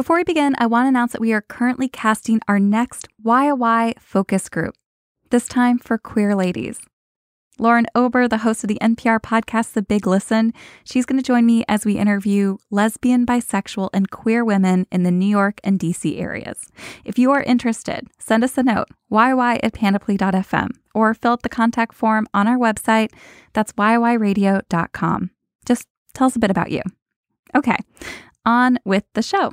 Before we begin, I want to announce that we are currently casting our next YY focus group, this time for queer ladies. Lauren Ober, the host of the NPR podcast The Big Listen, she's going to join me as we interview lesbian, bisexual, and queer women in the New York and DC areas. If you are interested, send us a note, yy at panoply.fm, or fill out the contact form on our website. That's yyradio.com. Just tell us a bit about you. Okay, on with the show.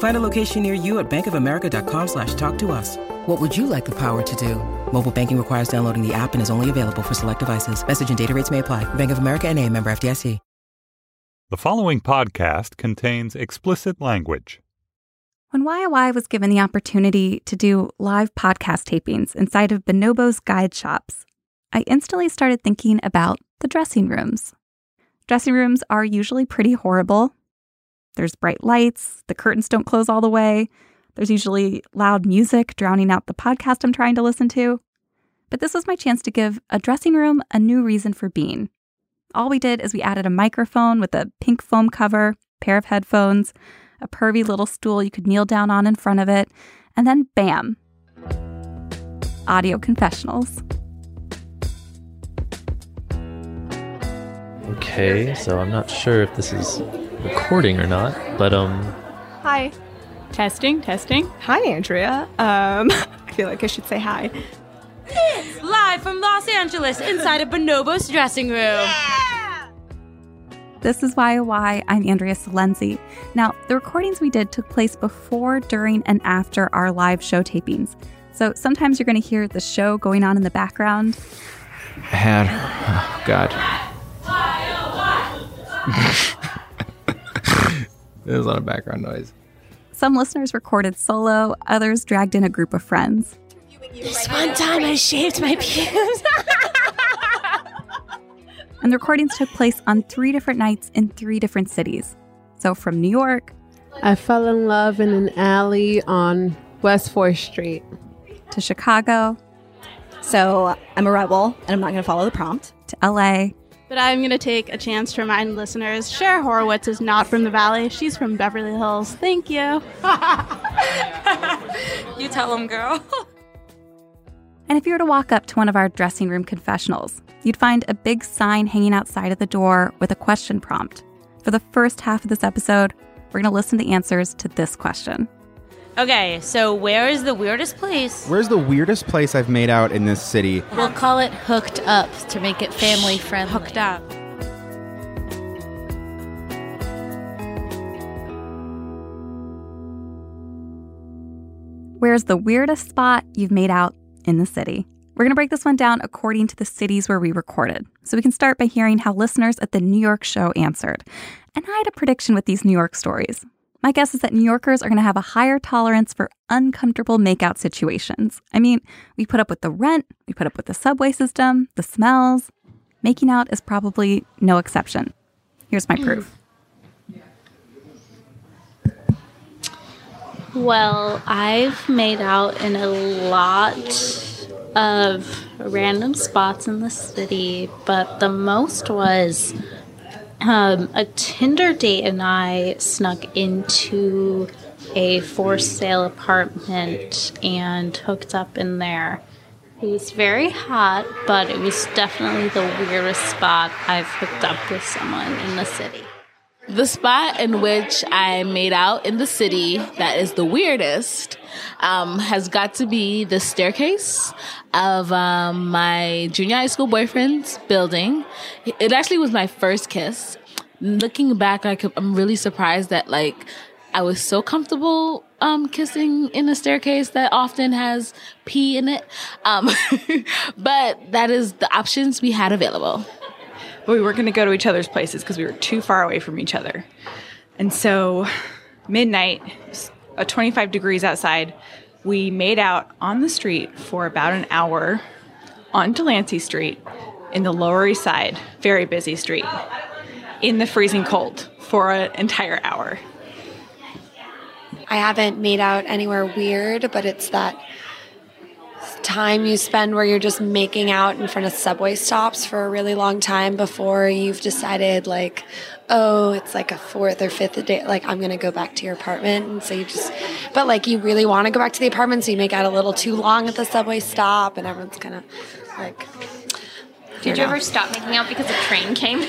Find a location near you at bankofamerica.com slash talk to us. What would you like the power to do? Mobile banking requires downloading the app and is only available for select devices. Message and data rates may apply. Bank of America and a member FDIC. The following podcast contains explicit language. When YY was given the opportunity to do live podcast tapings inside of Bonobos guide shops, I instantly started thinking about the dressing rooms. Dressing rooms are usually pretty horrible. There's bright lights, the curtains don't close all the way, there's usually loud music drowning out the podcast I'm trying to listen to. But this was my chance to give a dressing room a new reason for being. All we did is we added a microphone with a pink foam cover, pair of headphones, a pervy little stool you could kneel down on in front of it, and then bam! Audio confessionals. Okay, so I'm not sure if this is recording or not, but um Hi. Testing, testing. Hi, Andrea. Um, I feel like I should say hi. Live from Los Angeles, inside a Bonobos dressing room. This is YOY. I'm Andrea Silenzi. Now, the recordings we did took place before, during, and after our live show tapings. So sometimes you're going to hear the show going on in the background. I had, oh God. There's a lot of background noise. Some listeners recorded solo, others dragged in a group of friends. This one time I shaved my pubes. And the recordings took place on three different nights in three different cities. So from New York I fell in love in an alley on West 4th Street. to Chicago So I'm a rebel and I'm not going to follow the prompt. to LA But I'm going to take a chance to remind listeners Cher Horowitz is not from the Valley. She's from Beverly Hills. Thank you. you tell them, girl. And if you were to walk up to one of our dressing room confessionals, you'd find a big sign hanging outside of the door with a question prompt. For the first half of this episode, we're going to listen to the answers to this question. Okay, so where is the weirdest place? Where's the weirdest place I've made out in this city? We'll call it hooked up to make it family friendly. Hooked up. Where's the weirdest spot you've made out in the city? We're going to break this one down according to the cities where we recorded. So we can start by hearing how listeners at the New York show answered. And I had a prediction with these New York stories. My guess is that New Yorkers are going to have a higher tolerance for uncomfortable makeout situations. I mean, we put up with the rent, we put up with the subway system, the smells. Making out is probably no exception. Here's my proof. Well, I've made out in a lot of random spots in the city, but the most was um, a Tinder date and I snuck into a for sale apartment and hooked up in there. It was very hot, but it was definitely the weirdest spot I've hooked up with someone in the city. The spot in which I made out in the city that is the weirdest um, has got to be the staircase of um, my junior high school boyfriend's building. It actually was my first kiss. Looking back, I could, I'm really surprised that like I was so comfortable um, kissing in a staircase that often has pee in it. Um, but that is the options we had available. But we weren't going to go to each other's places because we were too far away from each other. And so, midnight, uh, 25 degrees outside, we made out on the street for about an hour on Delancey Street in the Lower East Side, very busy street, in the freezing cold for an entire hour. I haven't made out anywhere weird, but it's that time you spend where you're just making out in front of subway stops for a really long time before you've decided like oh it's like a fourth or fifth day like i'm gonna go back to your apartment. And so you just but like you really want to go back to the apartment so you make out a little too long at the subway stop and everyone's kind of like did you ever stop making out because a train came?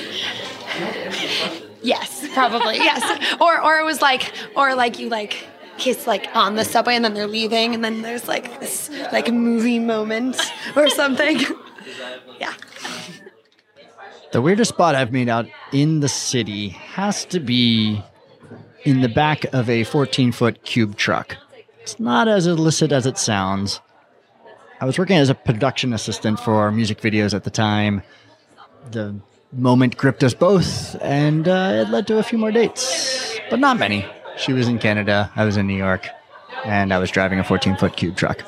Yes probably yes. Or or it was like or like you like kiss like on the subway and then they're leaving and then there's like this like movie moment or something. yeah. The weirdest spot I've made out in the city has to be in the back of a 14 foot cube truck. It's not as illicit as it sounds. I was working as a production assistant for music videos at the time. The moment gripped us both, and uh, it led to a few more dates, but not many. She was in Canada, I was in New York, and I was driving a 14 foot cube truck.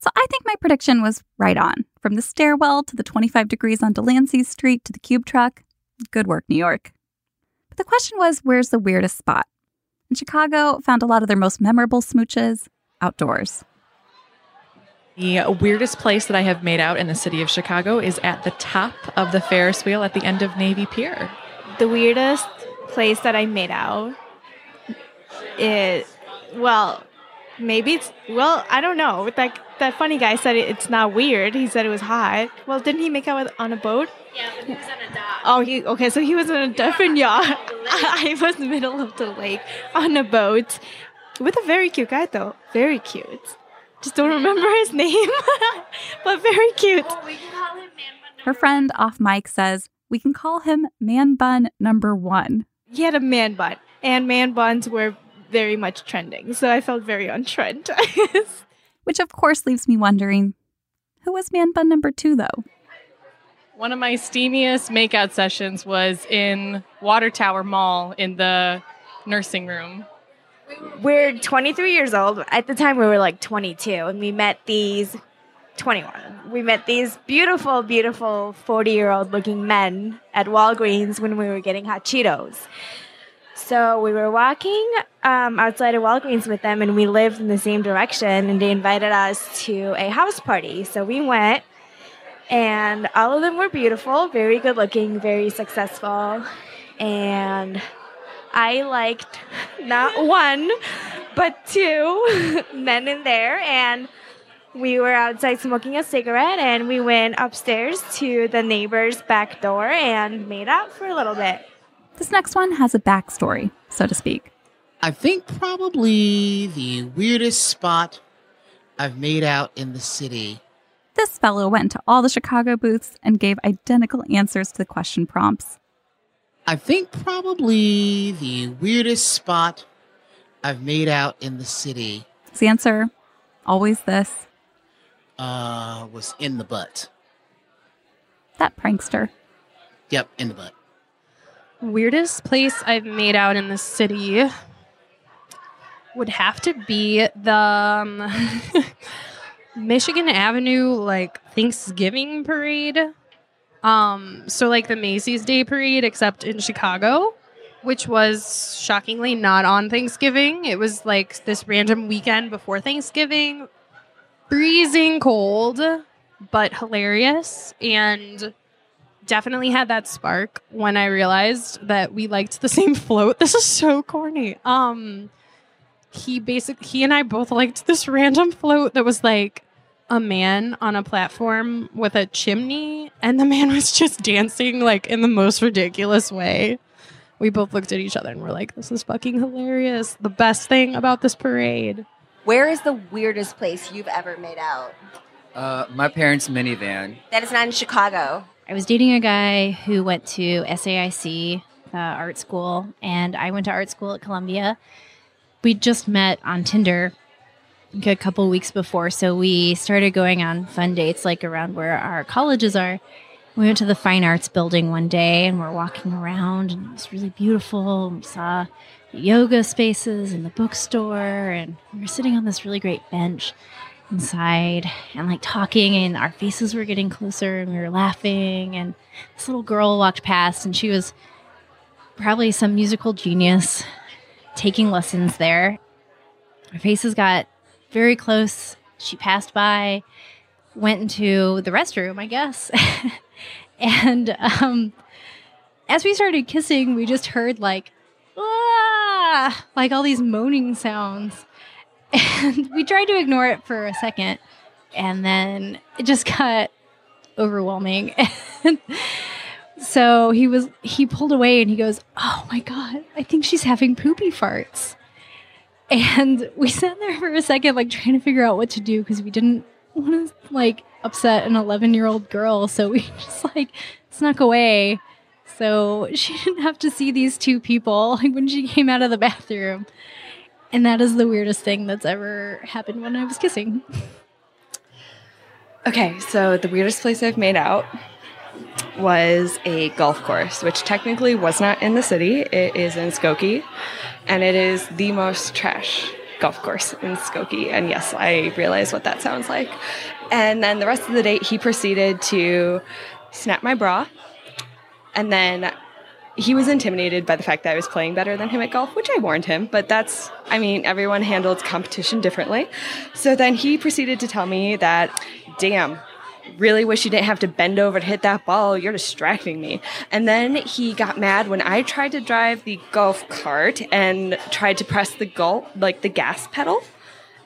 So I think my prediction was right on. From the stairwell to the 25 degrees on Delancey Street to the cube truck. Good work, New York. But the question was where's the weirdest spot? In Chicago, found a lot of their most memorable smooches outdoors. The weirdest place that I have made out in the city of Chicago is at the top of the Ferris wheel at the end of Navy Pier. The weirdest place that I made out it well maybe it's well i don't know. That that funny guy said it, it's not weird. He said it was hot. Well didn't he make out with, on a boat? Yeah but he was on a dock. Oh he okay so he was on a different yacht. I was in the middle of the lake on a boat with a very cute guy though. Very cute. Just don't remember his name but very cute. Oh, we can call him man bun her friend off mic says we can call him man bun number one. He had a man bun and man buns were very much trending. So I felt very on trend. Which, of course, leaves me wondering who was man bun number two, though? One of my steamiest makeout sessions was in Water Tower Mall in the nursing room. We're 23 years old. At the time, we were like 22, and we met these 21. We met these beautiful, beautiful 40 year old looking men at Walgreens when we were getting hot Cheetos. So we were walking um, outside of Walgreens with them, and we lived in the same direction. And they invited us to a house party. So we went, and all of them were beautiful, very good looking, very successful. And I liked not one, but two men in there. And we were outside smoking a cigarette, and we went upstairs to the neighbor's back door and made out for a little bit. This next one has a backstory, so to speak. I think probably the weirdest spot I've made out in the city. This fellow went to all the Chicago booths and gave identical answers to the question prompts. I think probably the weirdest spot I've made out in the city. His answer, always this. Uh, was in the butt. That prankster. Yep, in the butt. Weirdest place I've made out in the city would have to be the um, Michigan Avenue like Thanksgiving parade. Um, so like the Macy's Day Parade, except in Chicago, which was shockingly not on Thanksgiving. It was like this random weekend before Thanksgiving, freezing cold, but hilarious and definitely had that spark when I realized that we liked the same float. This is so corny. Um he basically he and I both liked this random float that was like a man on a platform with a chimney and the man was just dancing like in the most ridiculous way We both looked at each other and we're like, this is fucking hilarious. The best thing about this parade. Where is the weirdest place you've ever made out? Uh, my parents' minivan. That is not in Chicago. I was dating a guy who went to SAIC, uh, art school, and I went to art school at Columbia. We just met on Tinder a couple weeks before, so we started going on fun dates like around where our colleges are. We went to the fine arts building one day and we're walking around and it was really beautiful. We saw yoga spaces and the bookstore and we were sitting on this really great bench inside and like talking and our faces were getting closer and we were laughing and this little girl walked past and she was probably some musical genius taking lessons there. Our faces got very close. She passed by, went into the restroom, I guess. and um, as we started kissing, we just heard like, ah, like all these moaning sounds. And we tried to ignore it for a second. And then it just got overwhelming. So he was, he pulled away and he goes, Oh my God, I think she's having poopy farts. And we sat there for a second, like trying to figure out what to do because we didn't want to like upset an 11 year old girl. So we just like snuck away. So she didn't have to see these two people like when she came out of the bathroom. And that is the weirdest thing that's ever happened when I was kissing. Okay, so the weirdest place I've made out was a golf course, which technically was not in the city. It is in Skokie, and it is the most trash golf course in Skokie. And yes, I realize what that sounds like. And then the rest of the date, he proceeded to snap my bra, and then he was intimidated by the fact that I was playing better than him at golf, which I warned him, but that's, I mean, everyone handles competition differently. So then he proceeded to tell me that, damn, really wish you didn't have to bend over to hit that ball. You're distracting me. And then he got mad when I tried to drive the golf cart and tried to press the golf, like the gas pedal,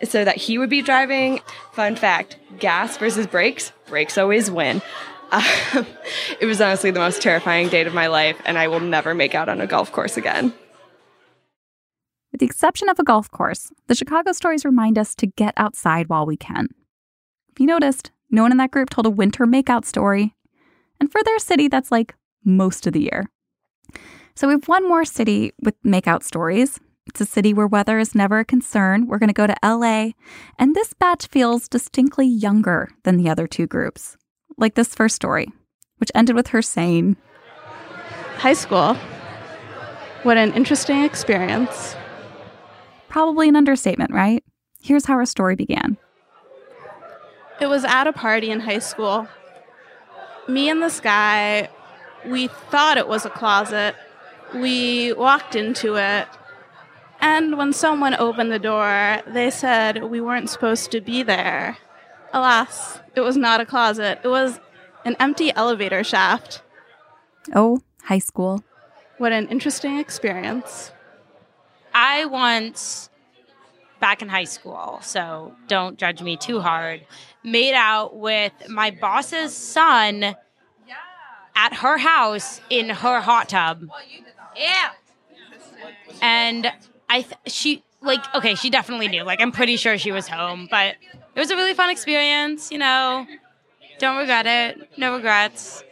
so that he would be driving. Fun fact gas versus brakes, brakes always win. Um, it was honestly the most terrifying date of my life, and I will never make out on a golf course again. With the exception of a golf course, the Chicago stories remind us to get outside while we can. If you noticed, no one in that group told a winter makeout story. And for their city, that's like most of the year. So we have one more city with makeout stories. It's a city where weather is never a concern. We're going to go to LA, and this batch feels distinctly younger than the other two groups like this first story, which ended with her saying, High school. What an interesting experience. Probably an understatement, right? Here's how her story began. It was at a party in high school. Me and this guy, we thought it was a closet. We walked into it. And when someone opened the door, they said we weren't supposed to be there. Alas, it was not a closet. It was an empty elevator shaft. Oh, high school. What an interesting experience. I once, back in high school, so don't judge me too hard, made out with my boss's son at her house in her hot tub. Yeah. And I, th- she, like, okay, she definitely knew. Like, I'm pretty sure she was home, but it was a really fun experience, you know. Don't regret it. No regrets.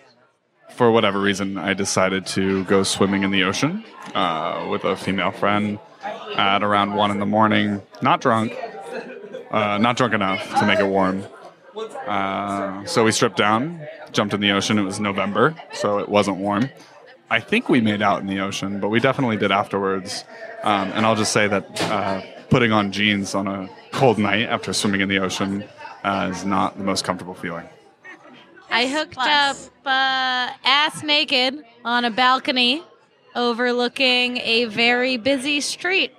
For whatever reason, I decided to go swimming in the ocean uh, with a female friend at around one in the morning. Not drunk, uh, not drunk enough to make it warm. Uh, so we stripped down, jumped in the ocean. It was November, so it wasn't warm. I think we made out in the ocean, but we definitely did afterwards. Um, and I'll just say that uh, putting on jeans on a cold night after swimming in the ocean uh, is not the most comfortable feeling. I hooked up uh, ass naked on a balcony overlooking a very busy street.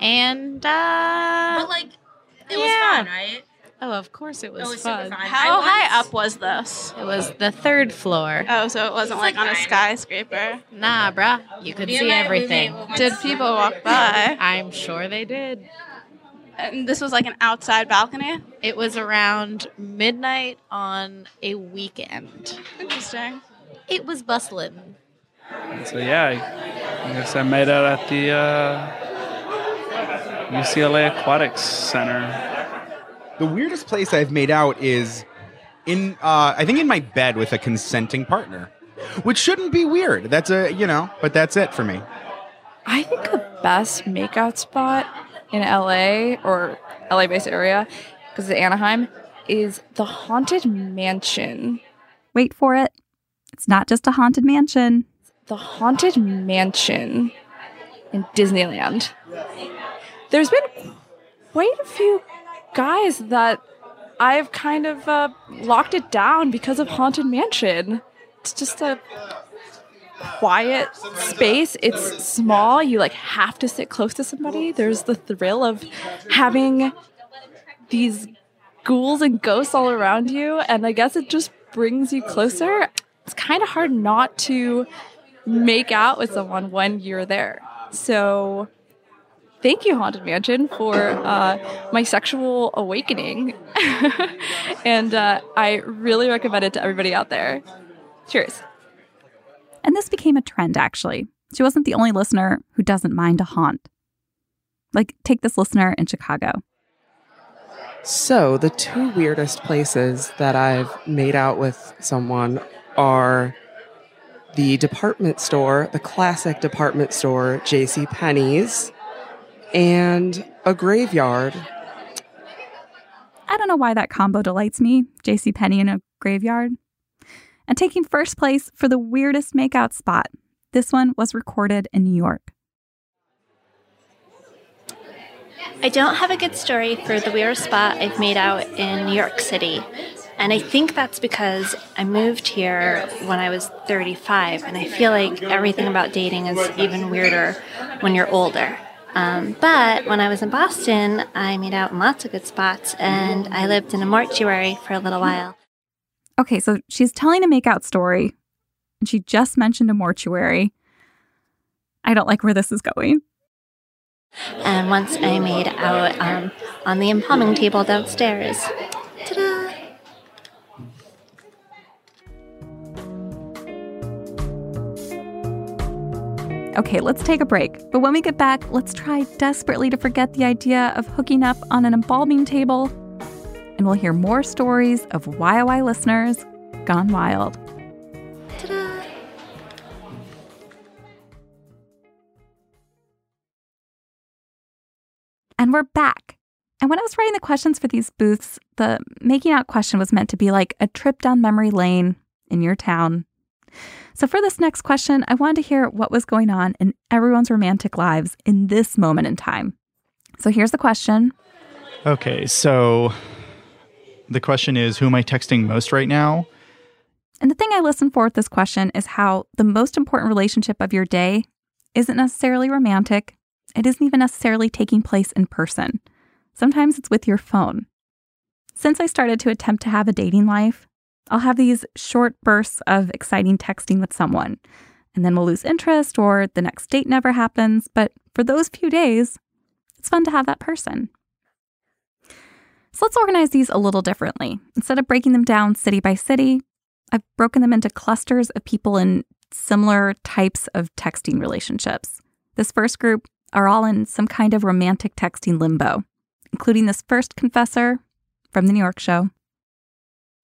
And, uh. But, like, it was fun, right? Oh, of course it was, It was super fun. fun. How I high up was this? It was the third floor. Oh, so it wasn't like, on a skyscraper. Nah, bruh. You could Me see everything. Did people walk by? I'm sure they did. And this was like an outside balcony? It was around midnight on a weekend. Interesting. It was bustling. So yeah, I, I guess I made out at the uh, UCLA Aquatics Center. The weirdest place I've made out is in, uh, I think, in my bed with a consenting partner, which shouldn't be weird. That's a, you know, but that's it for me. I think the best makeout spot in LA or LA based area, because it's Anaheim, is the Haunted Mansion. Wait for it. It's not just a haunted mansion. The Haunted Mansion in Disneyland. There's been quite a few guys that I've kind of uh, locked it down because of Haunted Mansion. It's just a quiet space. It's small. You like have to sit close to somebody. There's the thrill of having these ghouls and ghosts all around you, and I guess it just brings you closer. It's kind of hard not to make out with someone when you're there. So, thank you, Haunted Mansion, for uh, my sexual awakening. and uh, I really recommend it to everybody out there. Cheers. And this became a trend, actually. She wasn't the only listener who doesn't mind a haunt. Like, take this listener in Chicago. So, the two weirdest places that I've made out with someone are the department store, the classic department store, J.C. Penney's, and a graveyard. I don't know why that combo delights me, J.C. Penney in a graveyard. And taking first place for the weirdest makeout spot. This one was recorded in New York. I don't have a good story for the weirdest spot I've made out in New York City. And I think that's because I moved here when I was 35, and I feel like everything about dating is even weirder when you're older. Um, but when I was in Boston, I made out in lots of good spots, and I lived in a mortuary for a little while. Okay, so she's telling a makeout story, and she just mentioned a mortuary. I don't like where this is going. And once I made out um, on the embalming table downstairs. Okay, let's take a break. But when we get back, let's try desperately to forget the idea of hooking up on an embalming table. And we'll hear more stories of YOI listeners gone wild. Ta-da! And we're back. And when I was writing the questions for these booths, the making out question was meant to be like a trip down memory lane in your town. So, for this next question, I wanted to hear what was going on in everyone's romantic lives in this moment in time. So, here's the question Okay, so the question is who am I texting most right now? And the thing I listen for with this question is how the most important relationship of your day isn't necessarily romantic. It isn't even necessarily taking place in person. Sometimes it's with your phone. Since I started to attempt to have a dating life, I'll have these short bursts of exciting texting with someone, and then we'll lose interest or the next date never happens. But for those few days, it's fun to have that person. So let's organize these a little differently. Instead of breaking them down city by city, I've broken them into clusters of people in similar types of texting relationships. This first group are all in some kind of romantic texting limbo, including this first confessor from the New York show.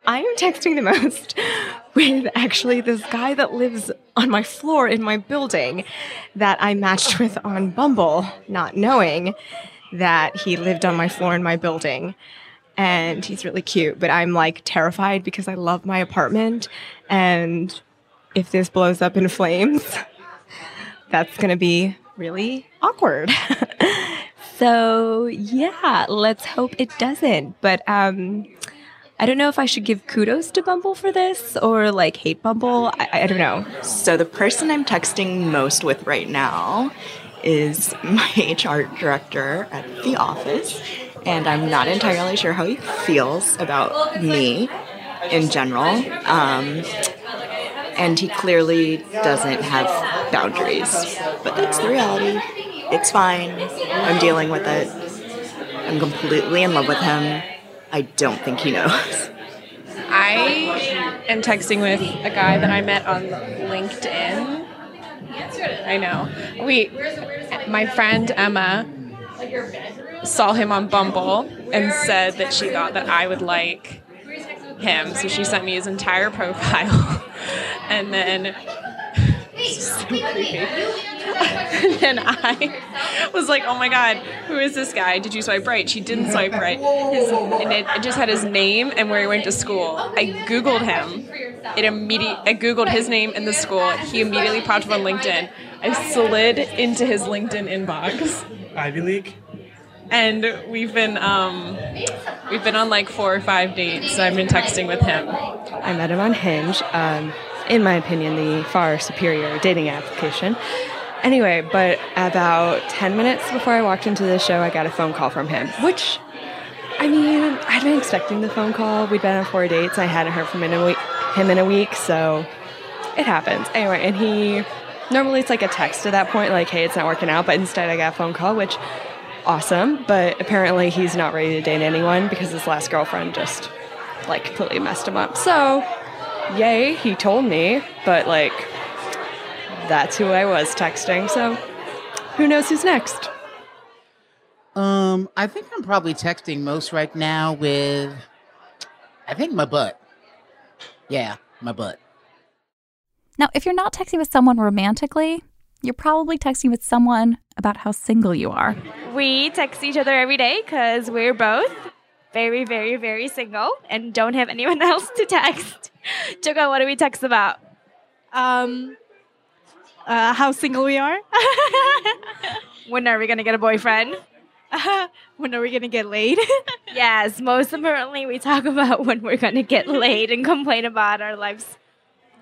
I am texting the most with actually this guy that lives on my floor in my building that I matched with on Bumble, not knowing that he lived on my floor in my building. And he's really cute, but I'm like terrified because I love my apartment. And if this blows up in flames, that's going to be really awkward. so, yeah, let's hope it doesn't. But, um, I don't know if I should give kudos to Bumble for this or like hate Bumble. I, I don't know. So the person I'm texting most with right now is my HR director at the office, and I'm not entirely sure how he feels about me in general. Um, and he clearly doesn't have boundaries, but that's the reality. It's fine. I'm dealing with it. I'm completely in love with him. I don't think he knows. I am texting with a guy that I met on LinkedIn. I know. We, my friend Emma, saw him on Bumble and said that she thought that I would like him. So she sent me his entire profile, and then. and then I was like, "Oh my god, who is this guy? Did you swipe right?" She didn't swipe right, his, and it, it just had his name and where he went to school. I googled him. It immediate. I googled his name and the school. He immediately popped up on LinkedIn. I slid into his LinkedIn inbox Ivy League. and we've been um, we've been on like four or five dates. So I've been texting with him. I met him on Hinge. Um, in my opinion, the far superior dating application. Anyway, but about 10 minutes before I walked into the show, I got a phone call from him, which, I mean, I'd been expecting the phone call. We'd been on four dates. I hadn't heard from him in a week, him in a week, so it happens. Anyway, and he, normally it's like a text at that point, like, hey, it's not working out, but instead I got a phone call, which, awesome, but apparently he's not ready to date anyone because his last girlfriend just, like, completely messed him up. So, yay, he told me, but like that's who I was texting, so who knows who's next? Um, I think I'm probably texting most right now with, I think my butt. Yeah, my butt. Now, if you're not texting with someone romantically, you're probably texting with someone about how single you are. We text each other every day because we're both very, very, very single and don't have anyone else to text. Joka, what do we text about? Um, uh, how single we are. when are we gonna get a boyfriend? when are we gonna get laid? yes, most importantly, we talk about when we're gonna get laid and complain about our lives.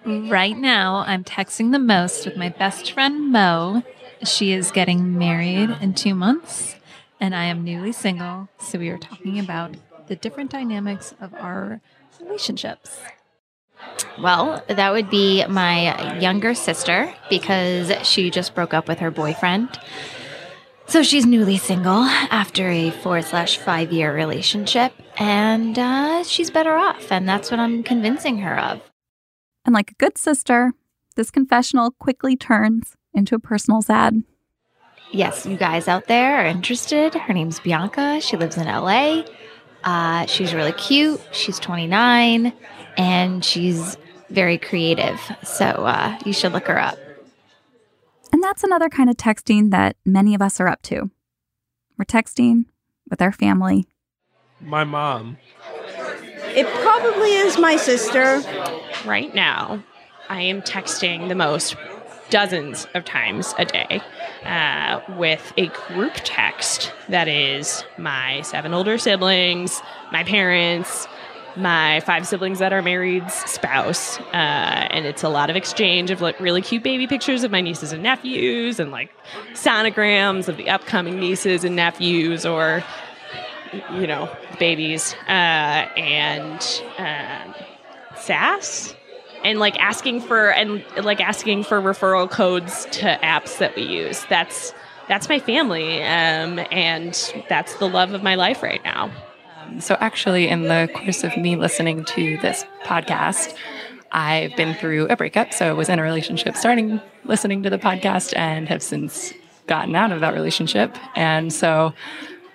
Right now, I'm texting the most with my best friend Mo. She is getting married in two months, and I am newly single. So we are talking about the different dynamics of our relationships. Well, that would be my younger sister because she just broke up with her boyfriend. So she's newly single after a four slash five year relationship, and uh, she's better off, and that's what I'm convincing her of. And like a good sister, this confessional quickly turns into a personal ad. Yes, you guys out there are interested. Her name's Bianca. She lives in LA. Uh, she's really cute. She's 29 and she's very creative. So uh, you should look her up. And that's another kind of texting that many of us are up to. We're texting with our family. My mom. It probably is my sister. Right now, I am texting the most dozens of times a day uh, with a group text that is my seven older siblings, my parents, my five siblings that are married spouse uh, and it's a lot of exchange of like really cute baby pictures of my nieces and nephews and like sonograms of the upcoming nieces and nephews or you know babies uh, and um, sass and like asking for and like asking for referral codes to apps that we use that's that's my family um, and that's the love of my life right now so, actually, in the course of me listening to this podcast, I've been through a breakup. So, I was in a relationship starting listening to the podcast and have since gotten out of that relationship. And so,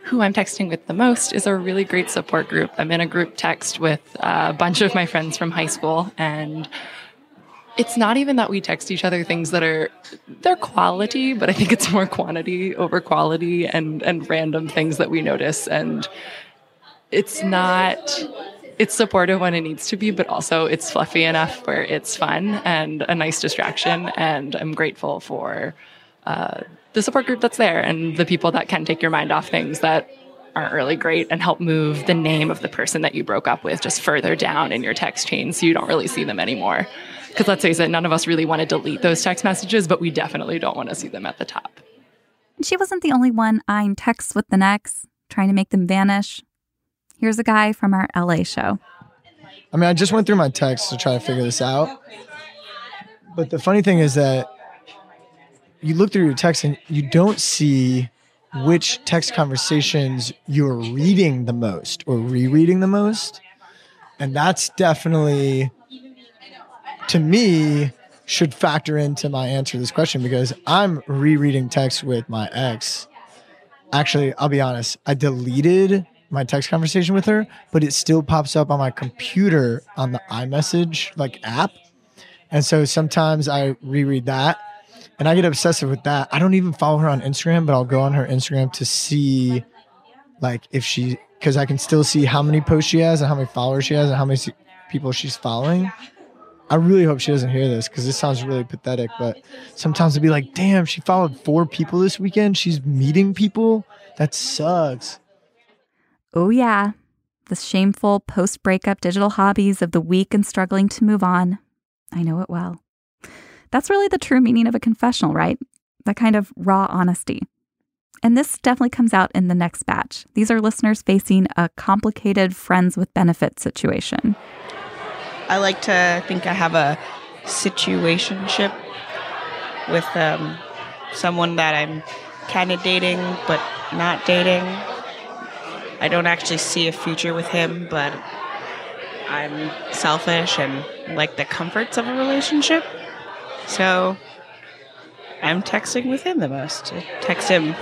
who I'm texting with the most is a really great support group. I'm in a group text with a bunch of my friends from high school and it's not even that we text each other things that are they're quality, but I think it's more quantity over quality and and random things that we notice and it's not it's supportive when it needs to be, but also it's fluffy enough where it's fun and a nice distraction. And I'm grateful for uh, the support group that's there and the people that can take your mind off things that aren't really great and help move the name of the person that you broke up with just further down in your text chain so you don't really see them anymore. Because let's face it, none of us really want to delete those text messages, but we definitely don't want to see them at the top. She wasn't the only one eyeing texts with the next, trying to make them vanish. Here's a guy from our LA show. I mean, I just went through my texts to try to figure this out. But the funny thing is that you look through your text and you don't see which text conversations you're reading the most or rereading the most. And that's definitely, to me, should factor into my answer to this question because I'm rereading text with my ex. Actually, I'll be honest, I deleted my text conversation with her, but it still pops up on my computer on the iMessage like app. And so sometimes I reread that and I get obsessive with that. I don't even follow her on Instagram, but I'll go on her Instagram to see like if she because I can still see how many posts she has and how many followers she has and how many people she's following. I really hope she doesn't hear this because this sounds really pathetic. But sometimes it'd be like, damn, she followed four people this weekend. She's meeting people. That sucks. Oh, yeah. The shameful post breakup digital hobbies of the weak and struggling to move on. I know it well. That's really the true meaning of a confessional, right? That kind of raw honesty. And this definitely comes out in the next batch. These are listeners facing a complicated friends with benefits situation. I like to think I have a situationship with um, someone that I'm kind of dating but not dating. I don't actually see a future with him, but I'm selfish and like the comforts of a relationship. So I'm texting with him the most. I text him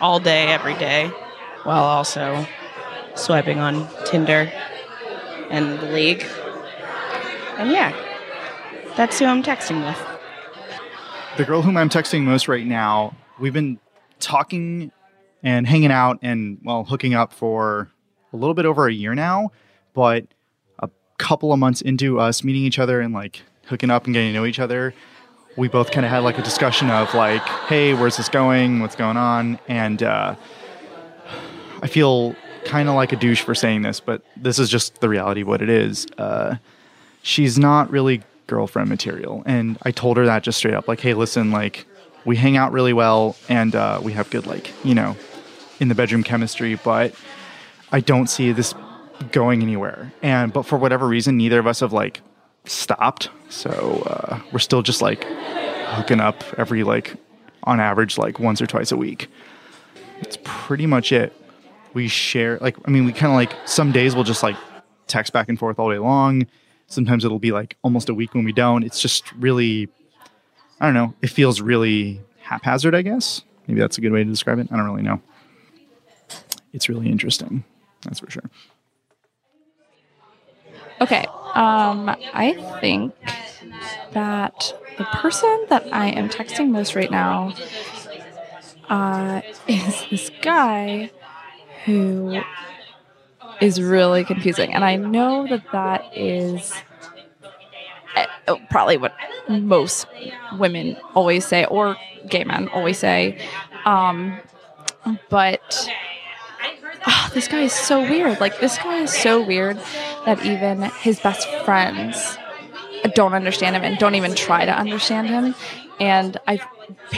all day, every day, while also swiping on Tinder and the league. And yeah, that's who I'm texting with. The girl whom I'm texting most right now, we've been talking and hanging out and, well, hooking up for a little bit over a year now. But a couple of months into us meeting each other and like hooking up and getting to know each other, we both kind of had like a discussion of like, hey, where's this going? What's going on? And uh, I feel kind of like a douche for saying this, but this is just the reality of what it is. Uh, she's not really girlfriend material. And I told her that just straight up like, hey, listen, like, we hang out really well and uh, we have good, like, you know, in the bedroom chemistry, but I don't see this going anywhere. And, but for whatever reason, neither of us have like stopped. So uh, we're still just like hooking up every, like, on average, like once or twice a week. It's pretty much it. We share, like, I mean, we kind of like some days we'll just like text back and forth all day long. Sometimes it'll be like almost a week when we don't. It's just really, I don't know. It feels really haphazard, I guess. Maybe that's a good way to describe it. I don't really know. It's really interesting. That's for sure. Okay. Um, I think that the person that I am texting most right now uh, is this guy who is really confusing. And I know that that is uh, oh, probably what most women always say, or gay men always say. Um, but oh, this guy is so weird. Like, this guy is so weird that even his best friends don't understand him and don't even try to understand him. And I've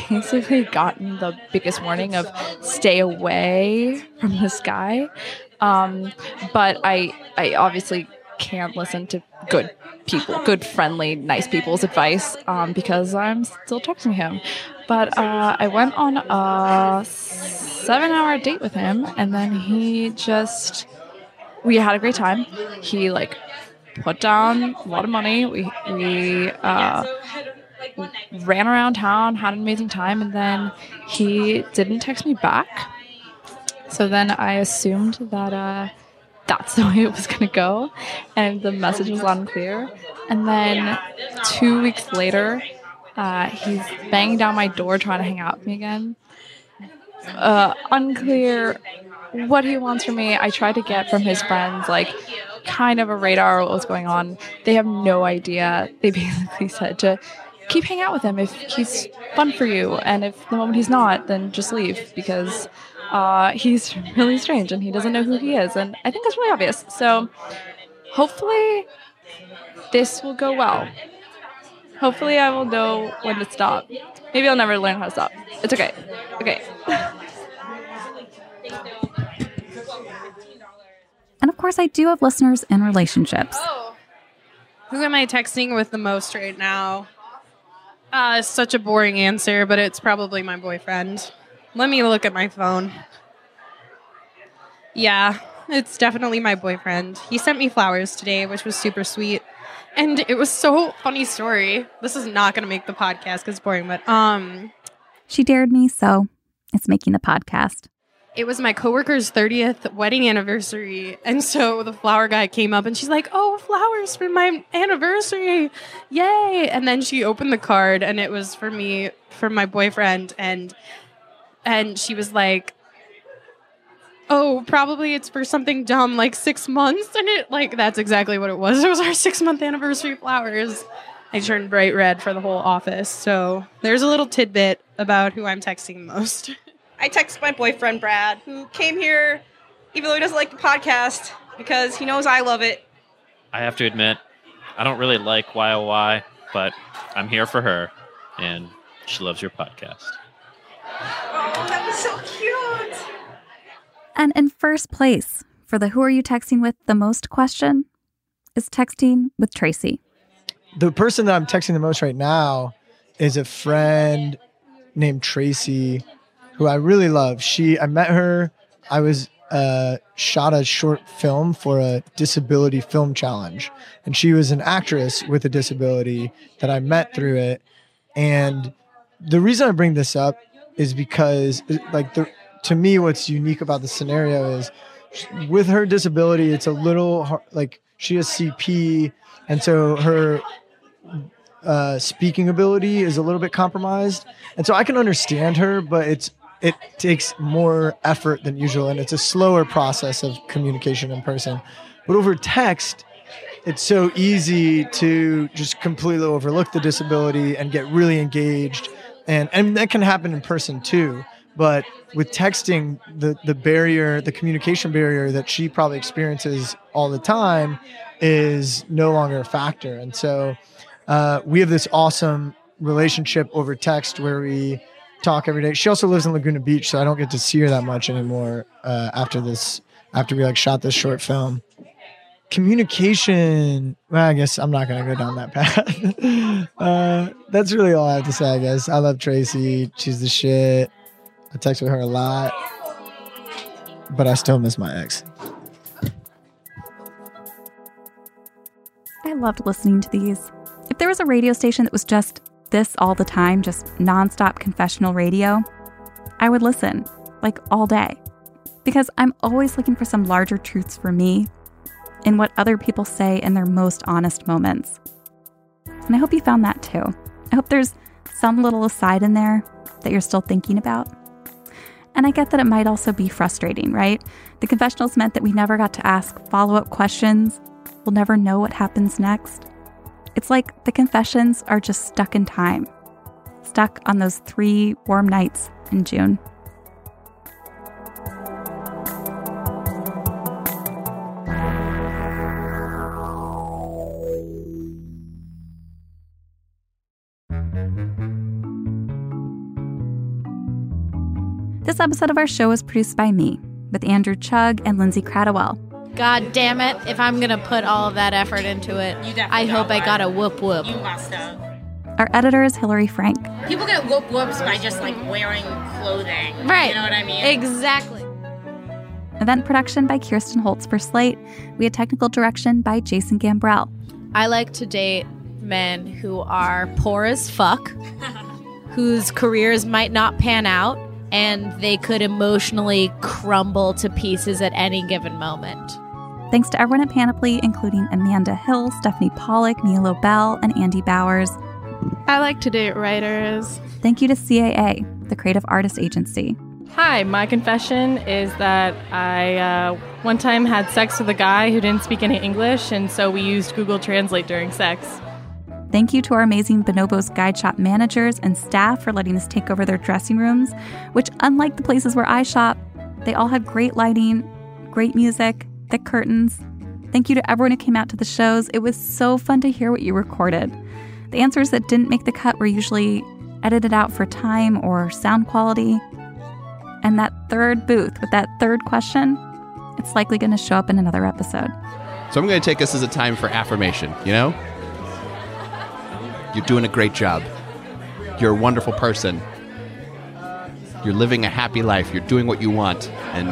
basically gotten the biggest warning of stay away from this guy. Um, but I, I obviously can't listen to good people, good, friendly, nice people's advice um, because I'm still texting him. But uh, I went on a seven hour date with him, and then he just, we had a great time. He like put down a lot of money. We, we, uh, ran around town, had an amazing time, and then he didn't text me back. So then I assumed that uh, that's the way it was going to go, and the message was loud and clear. And then two weeks later, uh, he's banging down my door trying to hang out with me again. Uh, unclear what he wants from me. I tried to get from his friends, like, kind of a radar of what was going on. They have no idea. They basically said to keep hanging out with him if he's fun for you, and if the moment he's not, then just leave because uh, he's really strange and he doesn't know who he is, and I think that's really obvious. So hopefully this will go well. Hopefully I will know when to stop. Maybe I'll never learn how to stop. It's okay. Okay. And of course, I do have listeners in relationships. Who am I texting with the most right now? Uh, it's such a boring answer, but it's probably my boyfriend. Let me look at my phone. Yeah, it's definitely my boyfriend. He sent me flowers today, which was super sweet. And it was so funny story. This is not going to make the podcast because it's boring, but um, She dared me, so it's making the podcast. it was my coworker's 30th wedding anniversary. And so the flower guy came up and she's like, Oh, flowers for my anniversary. Yay. And then she opened the card and it was for me, for my boyfriend. And and she was like, Oh, probably it's for something dumb like six months. And it like that's exactly what it was. It was our six month anniversary flowers. I turned bright red for the whole office. So there's a little tidbit about who I'm texting most. I text my boyfriend Brad, who came here even though he doesn't like the podcast because he knows I love it. I have to admit, I don't really like YOY, but I'm here for her, and she loves your podcast. Oh, that was so cute. And in first place for the Who Are You Texting With the Most question is texting with Tracy. The person that I'm texting the most right now is a friend named Tracy, who I really love. She, I met her. I was uh, shot a short film for a disability film challenge, and she was an actress with a disability that I met through it. And the reason I bring this up is because, like, the to me, what's unique about the scenario is with her disability, it's a little hard, like she has CP, and so her uh, speaking ability is a little bit compromised, and so I can understand her, but it's it takes more effort than usual, and it's a slower process of communication in person. But over text, it's so easy to just completely overlook the disability and get really engaged, and and that can happen in person too. But with texting, the the barrier, the communication barrier that she probably experiences all the time, is no longer a factor, and so uh, we have this awesome relationship over text where we talk every day. She also lives in Laguna Beach, so I don't get to see her that much anymore uh, after this. After we like shot this short film, communication. Well, I guess I'm not gonna go down that path. uh, that's really all I have to say. I guess I love Tracy. She's the shit. I text with her a lot, but I still miss my ex. I loved listening to these. If there was a radio station that was just this all the time, just nonstop confessional radio, I would listen like all day because I'm always looking for some larger truths for me in what other people say in their most honest moments. And I hope you found that too. I hope there's some little aside in there that you're still thinking about. And I get that it might also be frustrating, right? The confessionals meant that we never got to ask follow up questions. We'll never know what happens next. It's like the confessions are just stuck in time, stuck on those three warm nights in June. This episode of our show was produced by me, with Andrew Chug and Lindsay Cradwell. God damn it! If I'm gonna put all of that effort into it, I hope I got a whoop whoop. You must have. Our editor is Hillary Frank. People get whoop whoops by just like wearing clothing. Right. You know what I mean? Exactly. Event production by Kirsten Holtz for Slate. We had technical direction by Jason Gambrell. I like to date men who are poor as fuck, whose careers might not pan out, and they could emotionally crumble to pieces at any given moment. Thanks to everyone at Panoply, including Amanda Hill, Stephanie Pollock, Milo Bell, and Andy Bowers. I like to date writers. Thank you to CAA, the Creative Artist Agency. Hi, my confession is that I uh, one time had sex with a guy who didn't speak any English, and so we used Google Translate during sex. Thank you to our amazing Bonobos Guide Shop managers and staff for letting us take over their dressing rooms, which, unlike the places where I shop, they all had great lighting, great music, thick curtains. Thank you to everyone who came out to the shows. It was so fun to hear what you recorded. The answers that didn't make the cut were usually edited out for time or sound quality. And that third booth with that third question, it's likely going to show up in another episode. So I'm going to take this as a time for affirmation, you know? You're doing a great job. You're a wonderful person. You're living a happy life. You're doing what you want. And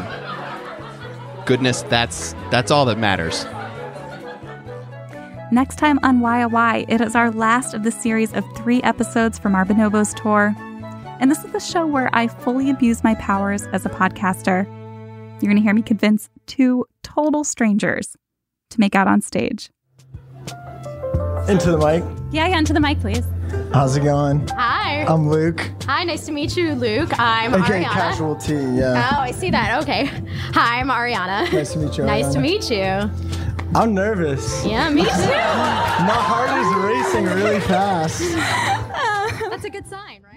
goodness, that's that's all that matters. Next time on Why it is our last of the series of three episodes from our Bonobos tour. And this is the show where I fully abuse my powers as a podcaster. You're going to hear me convince two total strangers to make out on stage. Into the mic. Yeah, yeah, into the mic, please. How's it going? Hi. I'm Luke. Hi, nice to meet you, Luke. I'm Okay, Ariana. casual T. Yeah. Oh, I see that. Okay. Hi, I'm Ariana. Nice to meet you, Nice to meet you. I'm nervous. Yeah, me too. My heart is racing really fast. That's a good sign, right?